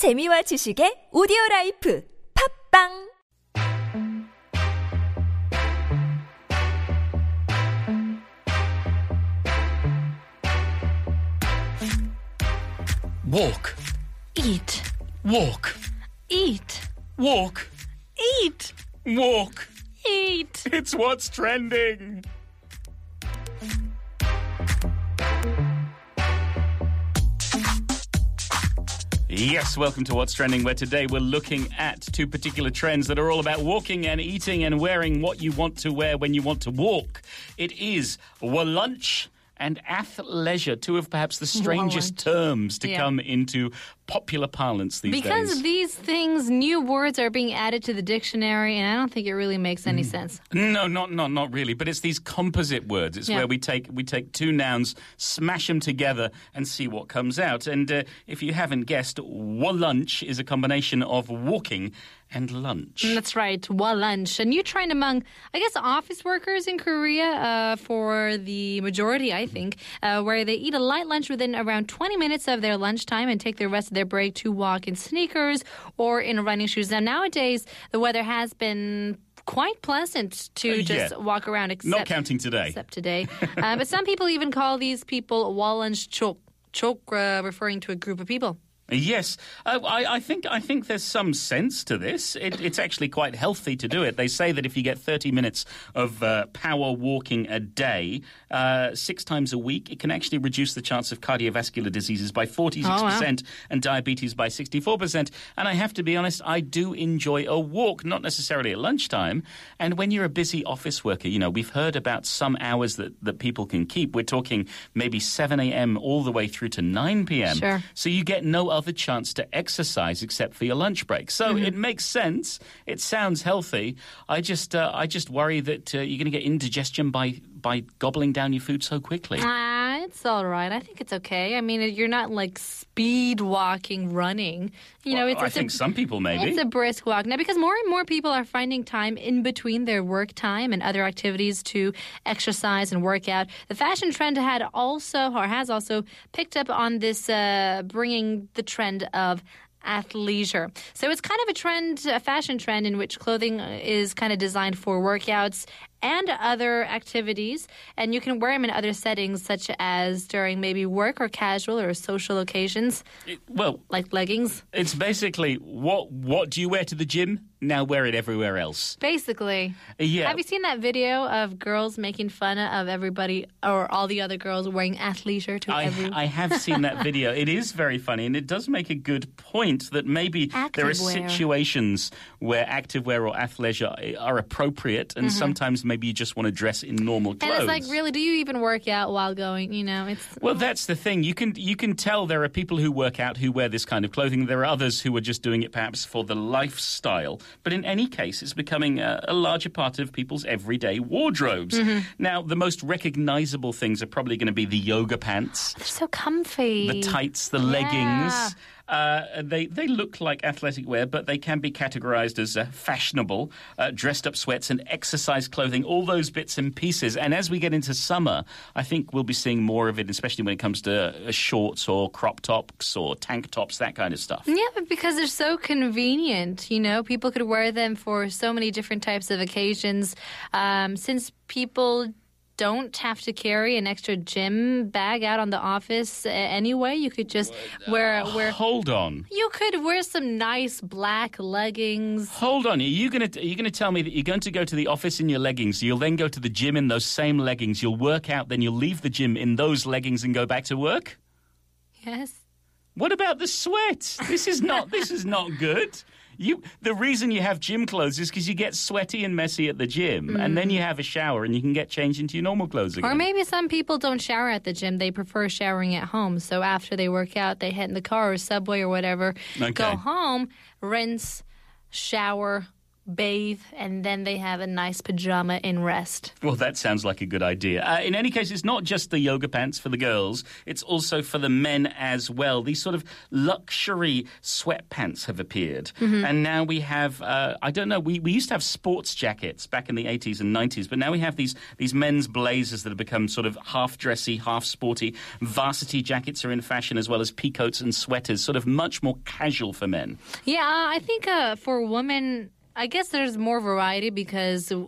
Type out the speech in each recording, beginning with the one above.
재미와 지식의 오디오 라이프 팝빵 Walk, Eat. walk, Eat. walk, Eat. walk. Eat. It's what's trending. Yes, welcome to What's Trending, where today we're looking at two particular trends that are all about walking and eating and wearing what you want to wear when you want to walk. It is lunch and athleisure, two of perhaps the strangest terms to Yeah. come into popular parlance these Because days. Because these things, new words are being added to the dictionary, and I don't think it really makes any sense. No, not not not really. But it's these composite words. It's Yeah. where we take we take two nouns, smash them together, and see what comes out. And uh, if you haven't guessed, Walunch is a combination of walking and lunch. That's right, Walunch. A new trend among, I guess, office workers in Korea uh, for the majority, I think, uh, where they eat a light lunch within around 20 minutes of their lunchtime and take the rest of their break to walk in sneakers or in running shoes. Now, nowadays, the weather has been quite pleasant to Uh, yeah. just walk around except Not counting today. except today. uh, but some people even call these people Wallan's chok, chok uh, referring to a group of people. Yes, uh, I, I think I think there's some sense to this. It, it's actually quite healthy to do it. They say that if you get 30 minutes of uh, power walking a day, uh, six times a week, it can actually reduce the chance of cardiovascular diseases by 46% and diabetes by 64%. And I have to be honest, I do enjoy a walk, not necessarily at lunchtime. And when you're a busy office worker, you know, we've heard about some hours that, that people can keep. We're talking maybe 7 a.m. all the way through to 9 p.m. Sure. So you get no other chance to exercise except for your lunch break. So Mm-hmm. it makes sense. It sounds healthy. I just, uh, I just worry that uh, you're going to get indigestion by by gobbling down your food so quickly. Ah, it's all right. I think it's okay. I mean, you're not like speed walking, running. You know, it's, I it's think a, some people maybe. It's a brisk walk now because more and more people are finding time in between their work time and other activities to exercise and work out. The fashion trend had also or has also picked up on this, uh, bringing the trend of athleisure. So it's kind of a trend, a fashion trend in which clothing is kind of designed for workouts and other activities, and you can wear them in other settings, such as during maybe work or casual or social occasions, well, like leggings. it's basically what what do you wear to the gym? Now wear it everywhere else. Basically. Yeah. Have you seen that video of girls making fun of everybody or all the other girls wearing athleisure to I, every I have seen that video. It is very funny, and it does make a good point that maybe there are Activewear. situations where activewear or athleisure are appropriate, and mm-hmm. sometimes maybe you just want to dress in normal clothes. And it's like, really, do you even work out while going? You know, it's Well, that's the thing. You can you can tell there are people who work out who wear this kind of clothing. There are others who are just doing it perhaps for the lifestyle. But in any case, it's becoming a, a larger part of people's everyday wardrobes. Mm-hmm. Now, the most recognizable things are probably going to be the yoga pants, they're so comfy. the tights, the leggings. Uh, they they look like athletic wear, but they can be categorized as uh, fashionable, uh, dressed up sweats and exercise clothing. All those bits and pieces. And as we get into summer, I think we'll be seeing more of it, especially when it comes to uh, shorts or crop tops or tank tops, that kind of stuff. Yeah, but because they're so convenient, you know, people could wear them for so many different types of occasions. Um, since people don't have to carry an extra gym bag out on the office uh, anyway, you could just wear wear. Hold on. You could wear some nice black leggings. Hold on. Are you going to are you going to tell me that you're going to go to the office in your leggings? You'll then go to the gym in those same leggings. You'll work out, then you'll leave the gym in those leggings and go back to work? Yes. What about the sweat? This is not this is not good. You the reason you have gym clothes is because you get sweaty and messy at the gym, and then you mm. have a shower and you can get changed into your normal clothes again. Or maybe some people don't shower at the gym. They prefer showering at home. So after they work out, they head in the car or subway or whatever, Okay. go home, rinse, shower, bathe, and then they have a nice pajama in rest. Well, that sounds like a good idea. Uh, in any case, it's not just the yoga pants for the girls, it's also for the men as well. These sort of luxury sweatpants have appeared. And now we have, uh, I don't know, we, we used to have sports jackets back in the 80s and 90s, but now we have these, these men's blazers that have become sort of half dressy, half sporty. Varsity jackets are in fashion as well as peacoats and sweaters, sort of much more casual for men. Yeah, uh, I think uh, for women, I guess there's more variety because uh,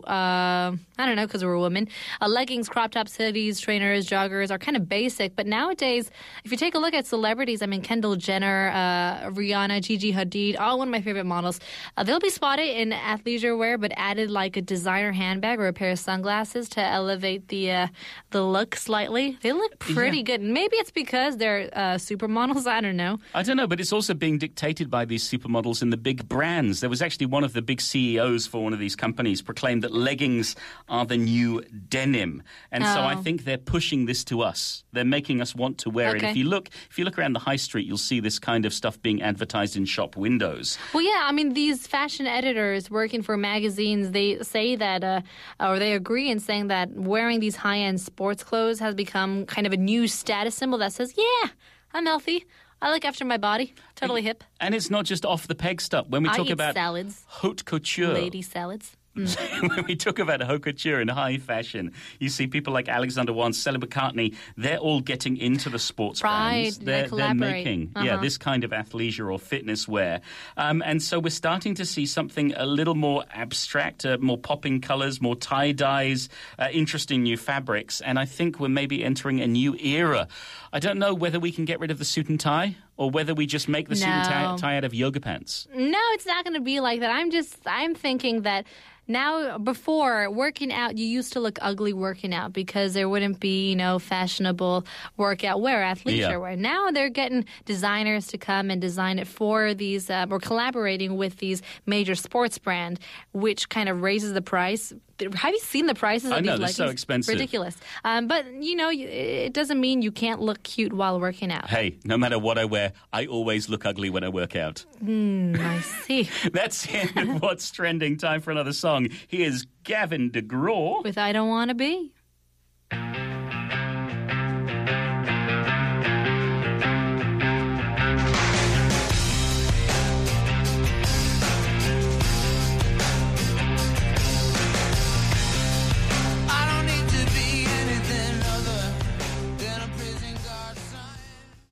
I don't know because we're women. Uh, leggings, crop tops, hoodies, trainers, joggers are kind of basic. But nowadays, if you take a look at celebrities, I mean Kendall Jenner, uh, Rihanna, Gigi Hadid, all one of my favorite models. Uh, they'll be spotted in athleisure wear, but added like a designer handbag or a pair of sunglasses to elevate the uh, the look slightly. They look pretty Yeah. good. Maybe it's because they're uh, supermodels. I don't know. I don't know, but it's also being dictated by these supermodels in the big brands. There was actually one of the big CEOs for one of these companies proclaimed that leggings are the new denim, and so I Oh. think they're pushing this to us. They're making us want to wear it. If you look, if you look around the high street, you'll see this kind of stuff being advertised in shop windows. Well, yeah, I mean, these fashion editors working for magazines, they say that, uh, or they agree in saying that wearing these high end sports clothes has become kind of a new status symbol that says, yeah, I'm healthy. I look after my body. Totally hip. And it's not just off the peg stuff. When we I talk eat about salads, haute couture, lady salads. when we talk about haute couture and high fashion, you see people like Alexander Wang, Stella McCartney, they're all getting into the sports Right, brands. they They're, they're making yeah, Uh-huh. this kind of athleisure or fitness wear. Um, and so we're starting to see something a little more abstract, uh, more popping colors, more tie dyes, uh, interesting new fabrics. And I think we're maybe entering a new era. I don't know whether we can get rid of the suit and tie or whether we just make the suit and tie, No. tie out of yoga pants. No, it's not going to be like that. I'm just, I'm thinking that now, before working out, you used to look ugly working out because there wouldn't be, you know, fashionable workout wear, athleisure Yeah. wear. Now they're getting designers to come and design it for these, uh, or collaborating with these major sports brand, which kind of raises the price. Have you seen the prices of I know, these they're leggings? so expensive. Ridiculous. Um, but, you know, it doesn't mean you can't look cute while working out. Hey, no matter what I wear, I always look ugly when I work out. I see. That's of what's trending. Time for another song. Here's Gavin DeGraw. With I Don't Want to Be.